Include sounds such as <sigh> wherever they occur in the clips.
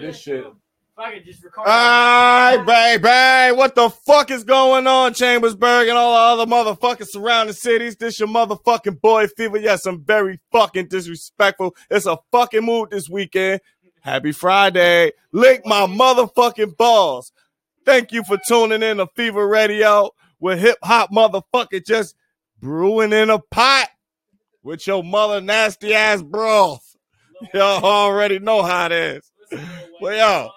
this shit. If I could just record. Alright, baby. What the fuck is going on, Chambersburg and all the other motherfucking surrounding cities? This your motherfucking boy Fever. Yes, I'm very fucking disrespectful. It's a fucking mood this weekend. Happy Friday. Lick my motherfucking balls. Thank you for tuning in to Fever Radio with hip hop motherfucker just brewing in a pot with your mother nasty ass broth. Y'all already know how it is. Well, yo.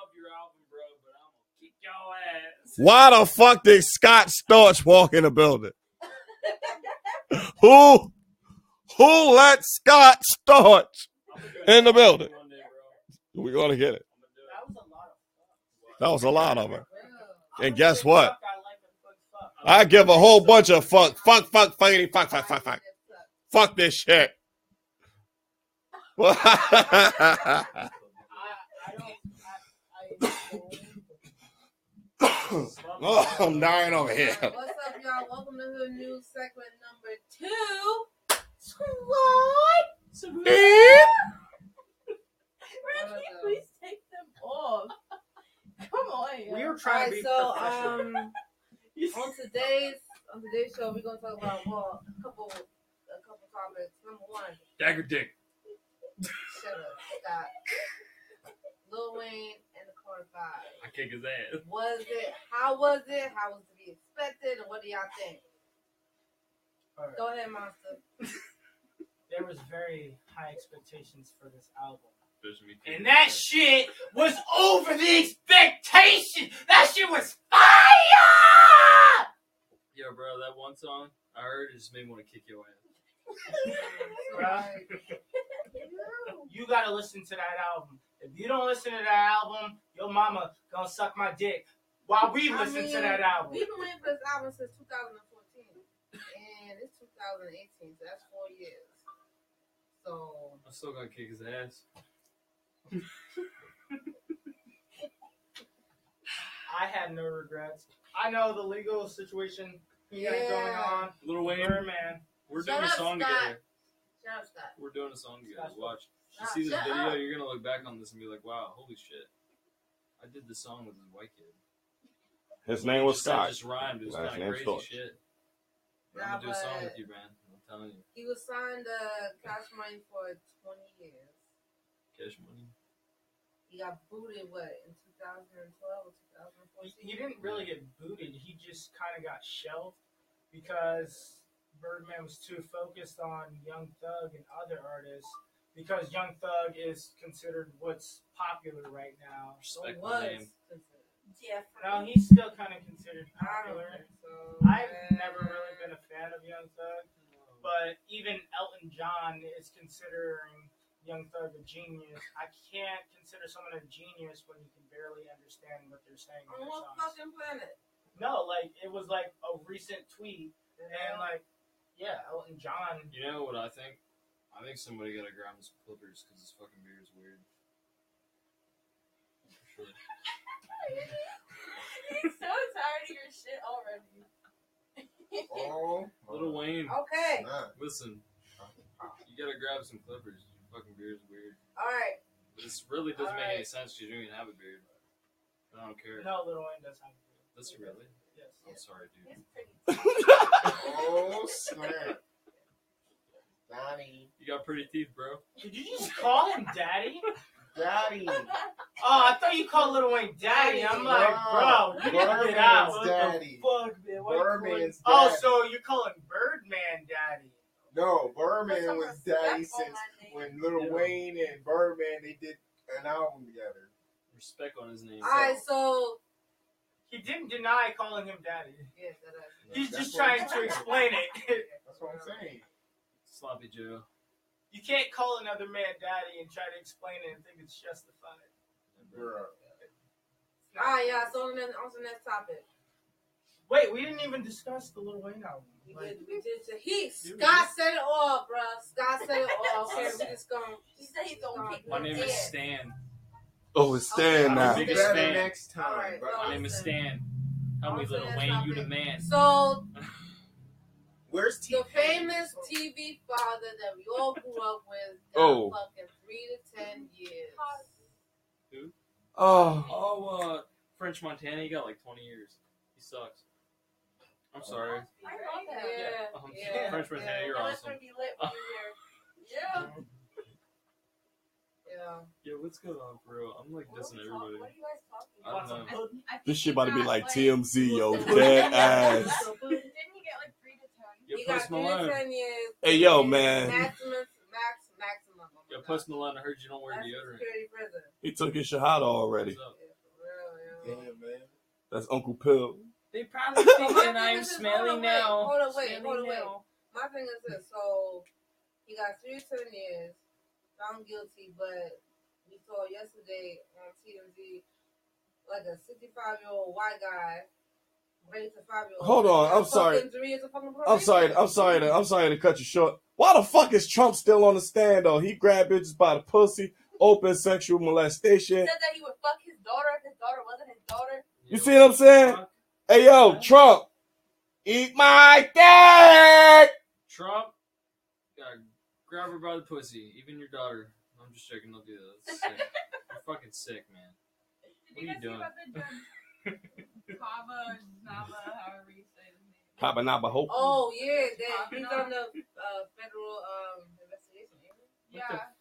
Why the fuck did Scott Storch walk in the building? <laughs> who who let Scott Storch in the building? We're gonna get it. That was a lot of her. And guess what? I give a whole bunch of fuck, fuck, fuck, fuckity, fuck, fuck, fuck, fuck. Fuck this shit. <laughs> <laughs> oh, <laughs> I'm dying over here. What's up, y'all? Welcome to Hood News segment number two. Squad. Beep. <laughs> Reggie, please take them off. Come on. We yo. were trying to be so professional. um, on today's on today's show, we're gonna talk about well, a couple a couple topics. Number one, Dagger dick. shut up, Scott. Lil Wayne and the Carter Five. I kick his ass. Was it? How was it? How was it to be expected? And what do y'all think? Alright. Go ahead, Monster. <laughs> There was very high expectations for this album. And that shit was over the expectation. That shit was fire. Yo, bro, that one song I heard it just made me want to kick your ass. <laughs> Right. <laughs> You gotta listen to that album. If you don't listen to that album, your mama gonna suck my dick while we I listen to that album. We've been waiting for this album since 2014, and it's 2018, so that's four years. So I'm still gonna kick his ass. I had no regrets. I know the legal situation he got going on. Little Wayne, Birdman. we're Shut doing a up, song Scott. together. shout out Scott. We're doing a song together. Watch. You see this video, up. you're gonna look back on this and be like, "Wow, holy shit! I did this song with this white kid." His name was Just said- Scott. Just rhymed. It was kind of crazy Storch. shit. But Nah, I'm gonna do a song with you, man. I'm telling you, He was signed uh, cash money for 20 years. cash money. He got booted what in 2012 or He, 2014. he didn't really get booted. He just kind of got shelved because Birdman was too focused on Young Thug and other artists. Because Young Thug is considered what's popular right now. So Respect was my name. considered. Yeah. Now he's still kind of considered popular. so. I've uh, never really been a fan of Young Thug, but even Elton John is considering Young Thug a genius. I can't consider someone a genius when you can barely understand what they're saying On what fucking planet? No, like it was like a recent tweet, and like, yeah, Elton John. You know what I think? I think somebody gotta grab his clippers because his fucking beard is weird. For sure. <laughs> He's so tired of your shit already. Oh, <laughs> Little uh, Wayne, Okay. Nah. listen. You gotta grab some clippers. Your fucking beard is weird. All right. This really doesn't make any sense because you don't even have a beard. I don't care. No, little Wayne does have. a beard. Does he really? Yes. I'm sorry, dude. He's pretty. <laughs> Oh, snap. Daddy. You got pretty teeth, bro. Did you just call him Daddy? Daddy. Oh, I thought you called Little Wayne Daddy. I'm like, bro, you gotta get out. What Daddy. the fuck, man? Why you calling- Birdman's Oh, so you're calling Birdman Daddy? No, Birdman was daddy since when Little Yeah. Wayne and Birdman they did an album together. Respect on his name. All right. So He didn't deny calling him Daddy. yes, that is. He's That's just trying to explain it. That's what I'm saying. Sloppy Joe. You can't call another man Daddy and try to explain it and think it's justified. Bruh. All right, y'all. So on the, on to the next topic. Wait, we didn't even discuss the Lil Wayne album. We Like, did. We did. He Dude, Scott said it all, bro. Scott said it all. <laughs> Okay, we just gonna. He said he's gonna kick My my name dick. is Stan. Oh, it's Stan I'm now. biggest fan. next time. Alright, but My name is Stan. Help me, little that's Wayne. not You the man. So where's T? the famous TV father that we all grew up with, got Oh. fucking three to ten years. Who? Oh, Oh, uh, French Montana, he got like 20 years. He sucks. I'm sorry. I thought that. Yeah, Um, yeah, French Montana, yeah. you're That was awesome. gonna be lit when you're here. Yeah. <laughs> Yeah. Yeah, what's going on, bro? I'm like What are dissing we talk- everybody. What are you guys talking I don't know. Pudding? I this shit about to be got, like TMZ, yo, Didn't dead ass. he get like three to ten? Yo, got Post Malone. ten years. Hey, yo, man. Maximum, max, maximum. Oh my Yo, Post Malone, I heard you don't wear That's deodorant. He took his shahada already. Yeah, real, Yeah, man. That's Uncle Pill. They probably <laughs> But my thinking I'm is smelly hold on, wait, now. Hold on, wait, Smelly hold on, wait. My thing is this. So he got three to ten years, found guilty, but we saw yesterday on TMZ like a sixty-five year old white guy Hold on, I'm sorry. Three years of fucking I'm sorry. I'm sorry. To, I'm sorry to cut you short. Why the fuck is Trump still on the stand though? He grabbed bitches by the pussy, open sexual He molestation. said that he would fuck his daughter if his daughter wasn't his daughter. You see what I'm saying? Hey yo, Trump, eat my dick. Trump, gotta grab her by the pussy, even your daughter. I'm just joking, don't do that. That's sick. <laughs> You're fucking sick, man. What are you doing? about the judge <laughs> Kava uh, Nava, however you say his name? Papa Napa Oh yeah, that he's on the uh, federal um investigation. ain't he? Yeah,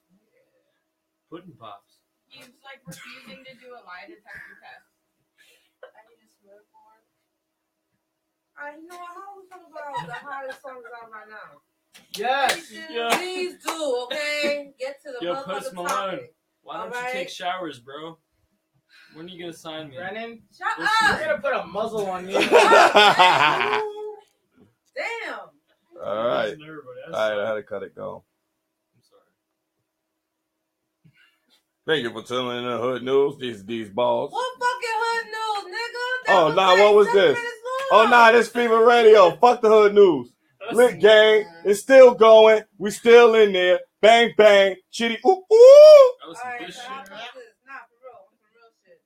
Pudding pops. he's like refusing to do a lie detector test. I need to swear for it. Alright, you know what? How we talk about the hottest songs out right now? Yes. Yeah. Please do, okay? Get to the Yo, motherfucking Post Malone. topic. Why don't Alright. you take showers, bro? When are you gonna sign me? Brennan, Shut Yes, I'm up! gonna put a muzzle on <laughs> you. All Damn! right. Listen to everybody. That's- All right, I had to cut it go. I'm sorry. Thank you for telling the hood news. These these balls. What fucking hood news, nigga? That Oh, nah, like what was this? Oh nah, this Fever Radio. Fuck the hood news. Lit gang. It's still going. We still in there. Bang bang. Chitty ooh ooh. That was some Alright, good shit. how about this? Nah, for real, some real shit.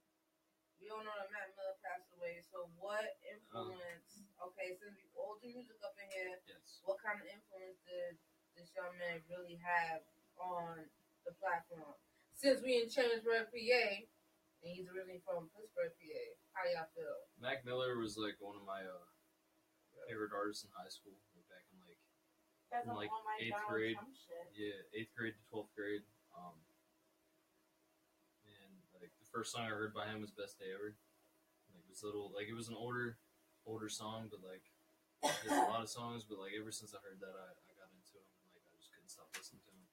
We all know that Mac Miller passed away, so what influence? Okay, since we all do music up in here, Yes. What kind of influence did this young man really have on the platform? Since we in Chambersburg, PA, and he's originally from Pittsburgh, PA, how y'all feel? Mac Miller was like one of my uh, favorite artists in high school. Like back in like That's In, like, eighth God, grade. shit. yeah, eighth grade to twelfth grade. Um, and like the first song I heard by him was "Best Day Ever." Like it was little, like it was an older, older song, but like he has a lot of songs. But like ever since I heard that, I, I got into him. and Like I just couldn't stop listening to him.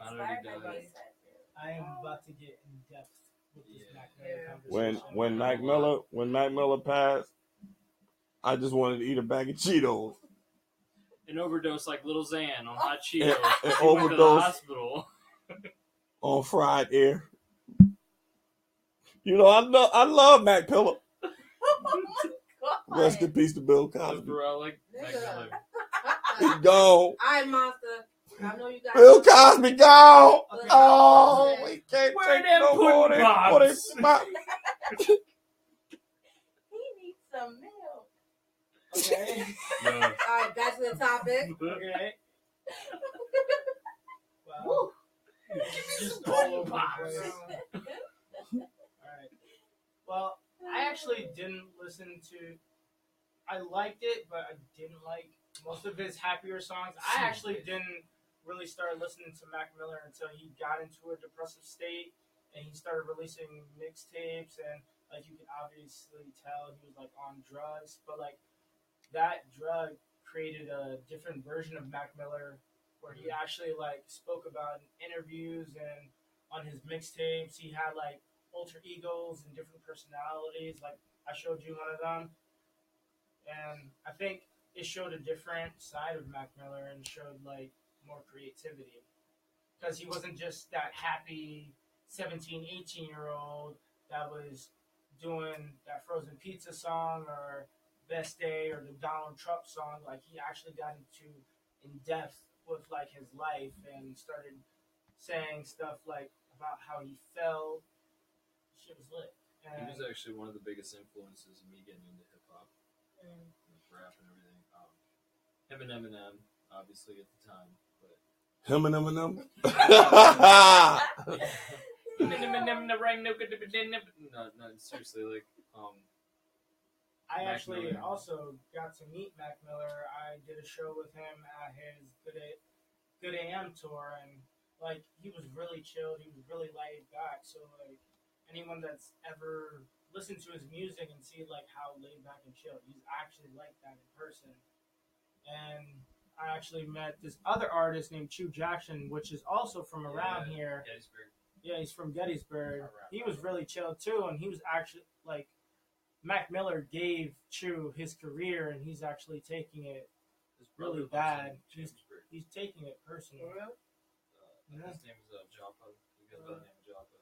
I know he inspired died. I am about to get in depth with this Yeah. Yeah. When conversation. when Mac Miller when Mac Miller passed, I just wanted to eat a bag of Cheetos. An overdose like Little Xan on hot <laughs> Cheetos. an He went to the overdose hospital. <laughs> on fried air. You know I love I love Mac Miller. <laughs> God. Rest in peace to Bill Cosby. Bro, I like Mac He gone. <laughs> Alright, monster. I know you got Bill Cosby gone. Okay. Oh, we can't Where take them no more. pudding They- more they pops? He needs some milk. Okay. <laughs> Yo, Alright, back to the topic. <laughs> Okay. Wow. Woo. Just all over the. Alright. Well, I actually didn't listen to. I liked it, but I didn't like most of his happier songs. I actually didn't really start listening to Mac Miller until he got into a depressive state and he started releasing mixtapes and like you can obviously tell he was like on drugs, but like that drug created a different version of Mac Miller where he mm-hmm. actually like spoke about in interviews and on his mixtapes he had like alter egos and different personalities like i showed you one of them and i think it showed a different side of mac miller and showed like more creativity because he wasn't just that happy 17 18 year old that was doing that frozen pizza song or best day or the donald trump song like he actually got into in depth with like his life and started saying stuff like about how he felt. Shit was lit. he was actually one of the biggest influences in me getting into hip hop, Mm. and rap, and everything. Um, him and Eminem, obviously at the time, but Him and him and them. no, no, seriously, like, um, I Mac actually Miller. also got to meet Mac Miller. I did a show with him at his Good A- Good AM tour, and like he was really chilled. He was really laid back. So like anyone that's ever listened to his music and see like how laid back and chilled, he's actually like that in person. And I actually met this other artist named Chew Jackson, which is also from around Yeah. here. Gettysburg. Yeah, he's from Gettysburg. Around. He was really chill too, and he was actually like Mac Miller gave Chew his career, and he's actually taking it. His Really bad. in Gettysburg. He's taking it personally. For real? Uh, Yeah. His name is uh, Joppa. He goes by the name of Joppa.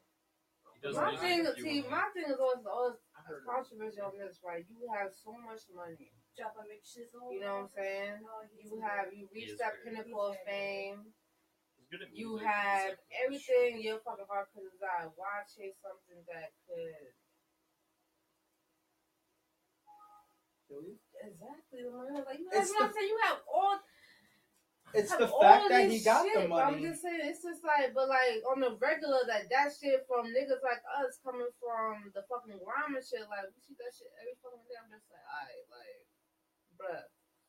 He does My thing, if you see, my thing is always, always I heard it. controversy on this, right? You have so much money. Drop a mix shizzle. You know what I'm saying? Oh, You have you reached that pinnacle of fame. He's good at You have he's like- oh, everything your fucking heart could desire. Why chase something that could exactly? man. Like you have, It's you know what I'm saying? You have all. It's have the all fact that he got shit, the money. I'm just saying, it's just like, but like on the regular, that that shit from niggas like us coming from the fucking grime and shit. Like we see that shit every fucking day. I'm just like, alright, like, bruh.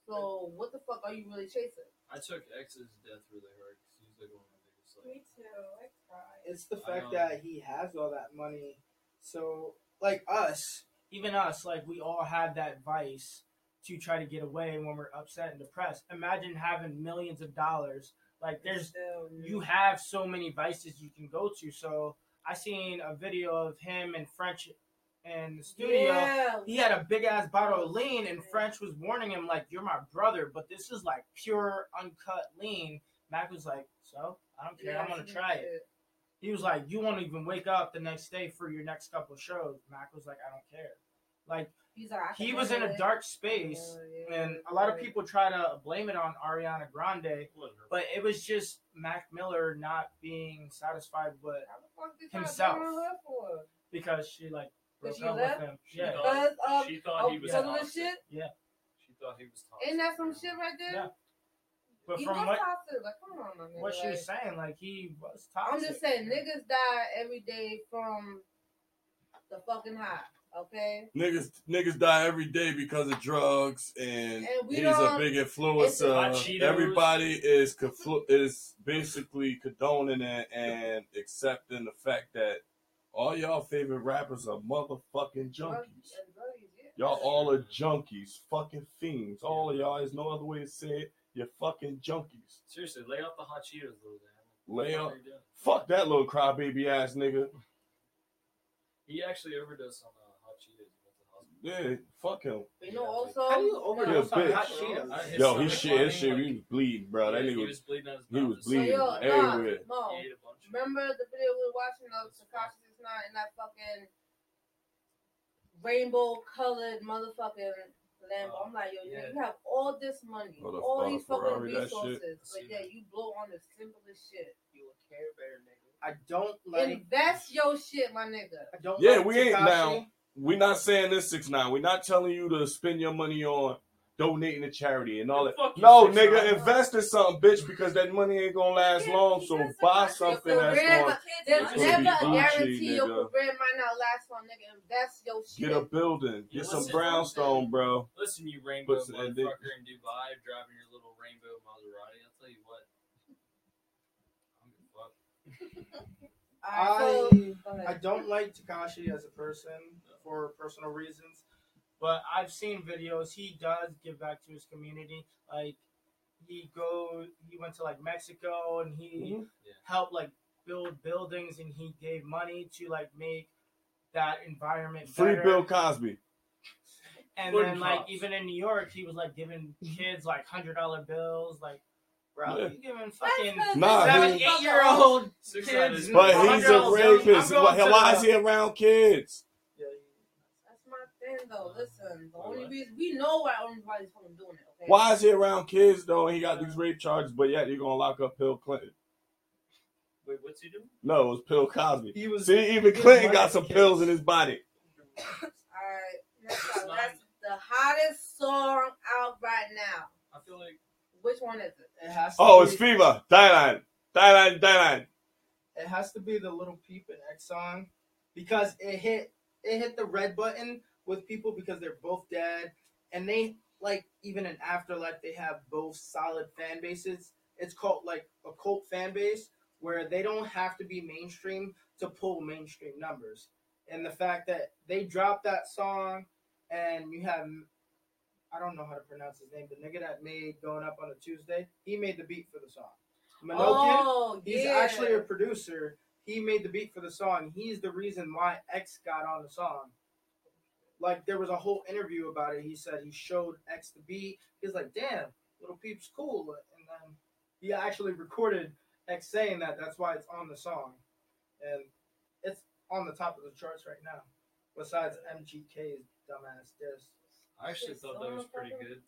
So what the fuck are you really chasing? I took X's death really hard because he's like one of my biggest like. Me too. I cried. It's the fact that he has all that money. So, like us, Even us, like we all have that vice to try to get away when we're upset and depressed. Imagine having millions of dollars. Like there's Still, you have so many vices you can go to. So I seen a video of him and French in the studio. Yeah. He had a big ass bottle of lean, and French was warning him like, "You're my brother, but this is like pure uncut lean." Mac was like, "So I don't care. Yeah, I'm gonna try seen it." He was like, "You won't even wake up the next day for your next couple shows." Mac was like, "I don't care." Like He's like, he was in a dark space, Yeah, yeah, and a lot of people try to blame it on Ariana Grande, but it was just Mac Miller not being satisfied with How the fuck did y'all himself. blame her for? because she like broke Because she up left? She Yeah, thought- Because of she um, thought he oh, was some of the toxic. shit. Yeah. She thought he was toxic. Ain't that some shit right there? Yeah. but He from was what toxic. Like, come on, my nigga. what she was saying, like he was toxic. I'm just saying, niggas die every day from the fucking high. Okay. Niggas, niggas die every day because of drugs, and, And he's a big influencer. Everybody is conflu- is basically condoning it and accepting the fact that all y'all favorite rappers are motherfucking junkies. and drugs, yeah. Y'all all are junkies, fucking fiends. All of y'all, there's no other way to say it. You're fucking junkies. Seriously, lay off the hot Cheetos, little man. Lay off. are you doing? Fuck that little crybaby ass nigga. He actually overdosed on uh, hot Cheetos. He the hospital. Yeah, fuck him. You know, also. How do you no, overdose on also- hot Cheetos? Uh, his Yo, he shit, his shit, he was bleeding, bro. That yeah, nigga he was, was bleeding he was His So, bleeding yo, stomach- nah, everywhere. no. He ate a bunch of Remember the video we were watching of Tekashi Six Nine in that fucking rainbow colored motherfucking Lambo? Oh, I'm like, yo, Yeah. you have all this money, Oh, the- all oh, the these fucking Ferrari, resources, but See yeah, you blow on the simplest shit. You a care better nigga. I don't like. Invest your shit, my nigga. I don't Yeah, like we ain't now. We're not saying this six nine. We're not telling you to spend your money on donating to charity and all that. No, 6ix9ine. nigga, invest in something, bitch, because that money ain't gonna last Yeah, long. So buy invest. something that's going There's It's never gonna a be Gucci, guarantee your career might not last long, nigga. Invest your shit. get a building, Yeah, get some brownstone, bro. Listen, you rainbow Puts it in dick. motherfucker in Dubai driving your little rainbow Maserati. I'll tell you what. I'm gonna fuck. Alright, so, go I don't like Tekashi as a person for personal reasons. But I've seen videos. He does give back to his community. Like he go, he went to like Mexico and he Mhm. Yeah. helped like build buildings and he gave money to like make that environment Free better. Bill Cosby. And Good then like cops. even in New York, he was like giving kids like hundred dollar bills. Like, bro, Yeah. you giving fucking That's Nah, seven, he- eight year old kids. But he's a rapist. I'm Why, why is he around kids? Yeah, That's my thing, though. Listen, the Why only reason we know why everybody's fucking doing it. Okay. Why is he around kids though? And he got these rape charges, but yet you're gonna lock up Bill Clinton. Wait, what's he doing? No, it was Bill Cosby. he was. See, even Give Clinton got some kids. pills in his body. All right, next up. That's the hottest song out right now. I feel like Which one is it? It has to Oh, be- it's Fever. Thailand. Thailand, Thailand. it has to be the Little Peep and X song because it hit it hit the red button with people because they're both dead and they like even in Afterlife they have both solid fan bases. It's called like a cult fan base where they don't have to be mainstream to pull mainstream numbers. And the fact that they dropped that song and you have I don't know how to pronounce his name, the nigga that made Going Up on a Tuesday, he made the beat for the song. Minokian, Oh, he's yeah. actually a producer. He made the beat for the song. He's the reason why X got on the song. Like there was a whole interview about it. He said he showed X the beat. He's like, "Damn, Little Peep's cool," and then he actually recorded X saying that. That's why it's on the song, and it's on the top of the charts right now. Besides MGK's dumbass diss, I actually thought that was pretty good.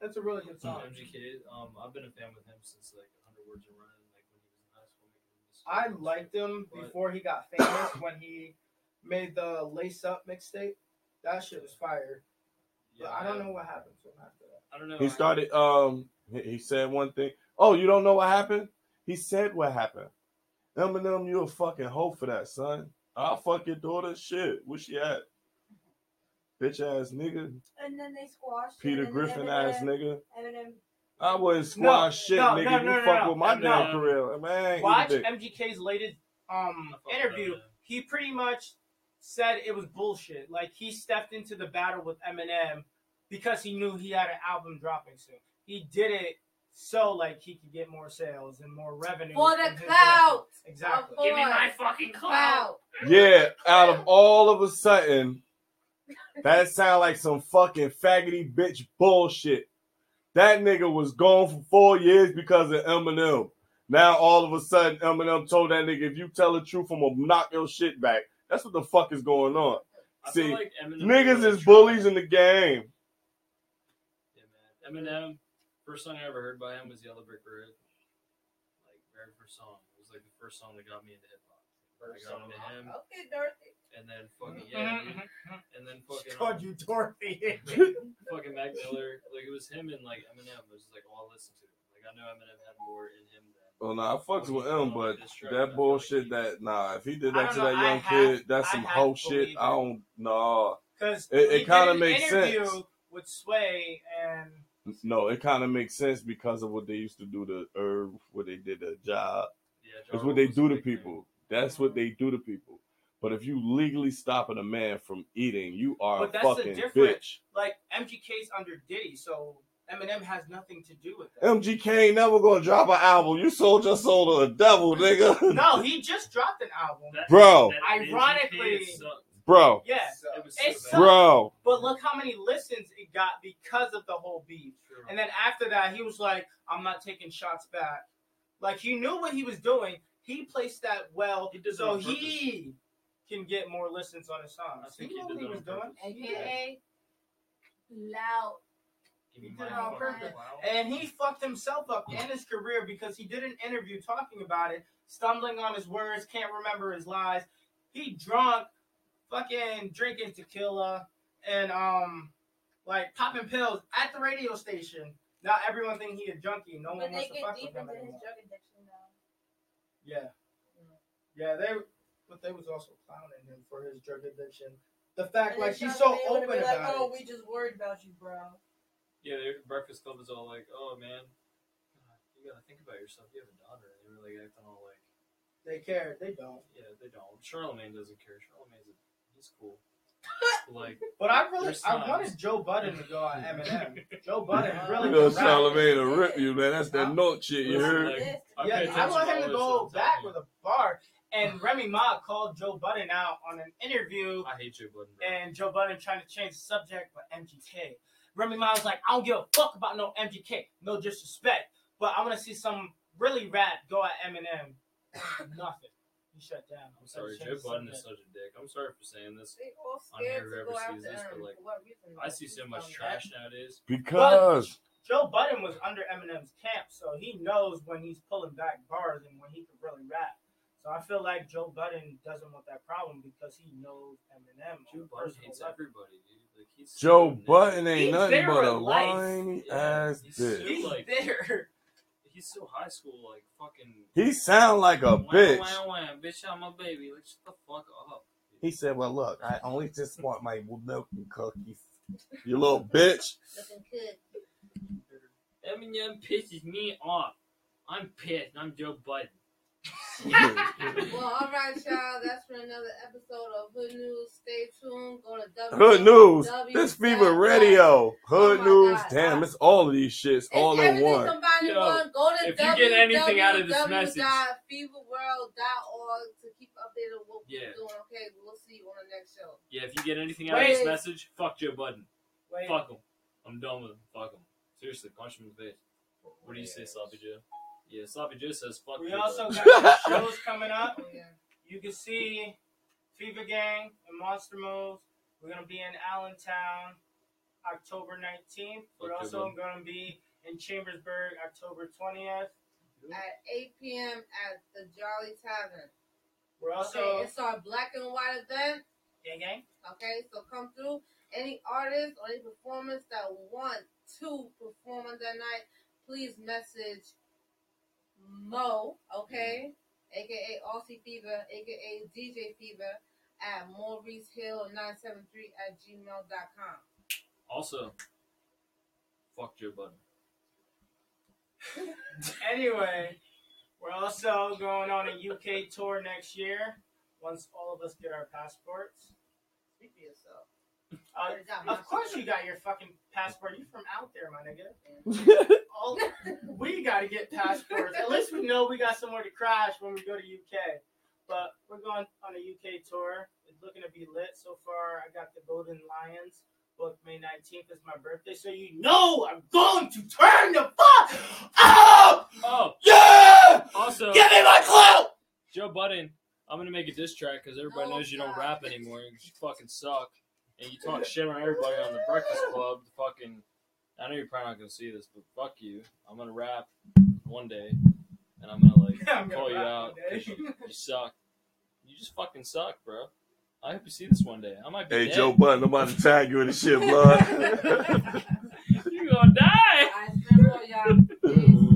that's a really good song. MGK, um, I've been a fan with him since like 100 Words and Running, like when he was in high school. making music. I liked him But- before he got famous when he made the Lace Up mixtape. That shit was fire. But I don't know what happened to him after that. I don't know. He started. Um, he he said one thing. Oh, you don't know what happened? He said what happened. Eminem, you a fucking hoe for that, son. I'll fuck your daughter. Shit, where she at? Bitch ass nigga, And then they squashed. Peter Griffin Eminem- ass nigga. Eminem. I wouldn't squash shit, no, nigga. no, you no, no, fuck no, with my no. damn career, man. Watch eat. MGK's latest um I fuck with interview. He pretty much said it was bullshit. Like he stepped into the battle with Eminem because he knew he had an album dropping soon. He did it so like he could get more sales and more revenue For the clout. Exactly. Of course. fucking Clout. Yeah, out of all of a sudden, that sound like some fucking faggoty bitch bullshit. That nigga was gone for four years because of Eminem. Now all of a sudden, Eminem told that nigga, if you tell the truth, I'm gonna knock your shit back. That's what the fuck is going on. I See, like Niggas is bullies in the game. Yeah, man. Eminem, first song I ever heard by him was Yellow Brick Road. Like, very first song. It was like the first song that got me into hip hop. I First got song. into him, Okay, Dorothy. and then fucking, mm-hmm, yeah, mm-hmm, dude. Mhm. And then fucking, Called um, you Dorothy. <laughs> fucking Mac Miller. Like, it was him and, like, Eminem. It was like all I listened to. Like, I know Eminem had more in him than. Well, nah, I fucks with him, but that bullshit that nah, if he did that to don't that young have- kid, that's I some have hoe shit. I don't nah. Because It- it kinda makes interview sense. with Sway and No, it kind of makes sense because of what they used to do to Irv, what they did to Job. Yeah, It's what they do a to big thing. people. That's what they do to people. But if you legally stopping a man from eating, you are But a that's the fucking difference. bitch. like MGK's under Diddy, so Eminem has nothing to do with that. MGK ain't never gonna drop an album. You sold your soul to the devil, nigga. <laughs> no, he just dropped an album. That- Bro. that Ironically- Bro, Yeah, It was It's so so- bad. bro. but look how many listens it got because of the whole beef. True. And then after that, he was like, "I'm not taking shots back." Like he knew what he was doing. He placed that well, He so he can get more listens on his songs. I think he he knew what he was on doing. purpose. AKA loud. Give me He my did it on purpose. And he fucked himself up and his career because he did an interview talking about it, stumbling on his words, can't remember his lies. He drunk, fucking drinking tequila, and um, like popping pills at the radio station. Now everyone think he a junkie. No But one wants to fuck with him anymore. drug addiction now. Yeah, yeah. They, but they was also clowning him for his drug addiction. The fact, And like, then he's so open been like, about Oh, it. we just worried about you, bro. Yeah, their Breakfast Club was all like, "Oh man, you gotta think about yourself. You have a daughter." And they were like acting all like, They care. They don't. "Yeah, they don't." Charlemagne doesn't care. Charlemagne's a, he's cool. <laughs> like, But I really, I times. wanted Joe Budden to go on <laughs> Eminem. Joe <laughs> Budden really You know can rap. To rip you, man. That's that note shit. You Listen, heard? like, I Yeah, pay I attention want him to go back with a bar. And Remy Ma called Joe Budden out on an interview. I hate Joe Budden. bro. and Joe Budden trying to change the subject, but MGK. Remy Ma was like, I don't give a fuck about no MGK, no disrespect, but I want to see some really rap go at Eminem. <coughs> Nothing. He shut down. I'm sorry, Joe the Budden is such a dick. I'm sorry for saying this. They all I don't to whoever go sees this, but, like, what? I see so much trash nowadays. Because Joe Budden was under Eminem's camp, so he knows when he's pulling back bars and when he can really rap. So I feel like Joe Budden doesn't want that problem because he knows Eminem. on Joe Budden hates level. everybody, dude. Like Joe so Budden ain't He's nothing there but a in life. whiny Yeah, ass he's so- bitch. He's like- there. he's still high school, like fucking. He sound like a Wham, bitch. wham, wham, bitch, I'm a baby. Like, shut the fuck up. He said, "Well, look, I only just want my milk and cookies. You little bitch." Looking good. Eminem pisses me off. I'm pissed. I'm Joe Budden. Well, all right, y'all. That's for another episode of Hood News. Stay tuned. Go to W. <laughs> Hood news. W- This Fever Radio. Oh Hood Oh news. God. Damn, it's all of these shits It's all in one. combined Yo, one. Go to if you get anything out of this message- www.feverworld.org to keep updated on what Yeah. we're doing. Okay, we'll see you on the next show. Yeah, if you get anything out of this message, fuck Joe Budden. Wait, Fuck him. I'm done with him. Fuck him. Seriously, punch him in the face. What do you say, Sloppy Joe? Yeah, Sloppy Joe says fuck we Joe also Budden. got some <laughs> shows coming up. Oh yeah. You can see Fever Gang and Monster Moves. We're gonna be in Allentown October 19th. We're Okay, also bud. gonna be in Chambersburg October 20th. At 8 p.m. at the Jolly Tavern. We're also okay, it's our black and white event. gang gang. Okay, so come through. Any artist or any performance that want to perform on that night, please message Mo, okay, aka Aussie Fever, aka DJ Fever, at Maurice Hill 973 at gmail.com. Also, fuck Joe Budden. <laughs> Anyway, we're also going on a UK tour next year. Once all of us get our passports. Speak for yourself. Uh, Already got mine. of course, you got your fucking passport. You from out there, my nigga. <laughs> All, <laughs> we got to get passports. At least we know we got somewhere to crash when we go to UK. But we're going on a UK tour. It's looking to be lit so far. I got the Golden Lions book May 19th is my birthday, so you know I'm going to turn the fuck up! Oh, Yeah! also, Give me my clout! Joe Budden, I'm gonna make a diss track because everybody Oh, knows you don't rap anymore. You fucking suck, and you talk shit on everybody on the Breakfast Club. The fucking, I know you're probably not gonna see this, but fuck you. I'm gonna rap one day, and I'm gonna like <laughs> I'm gonna call you out you, you suck. You just fucking suck, bro. I hope you see this one day. I might be. Hey, dead. Joe Budden, I'm about to tag you in the shit, bro. <laughs> you gonna die. <laughs>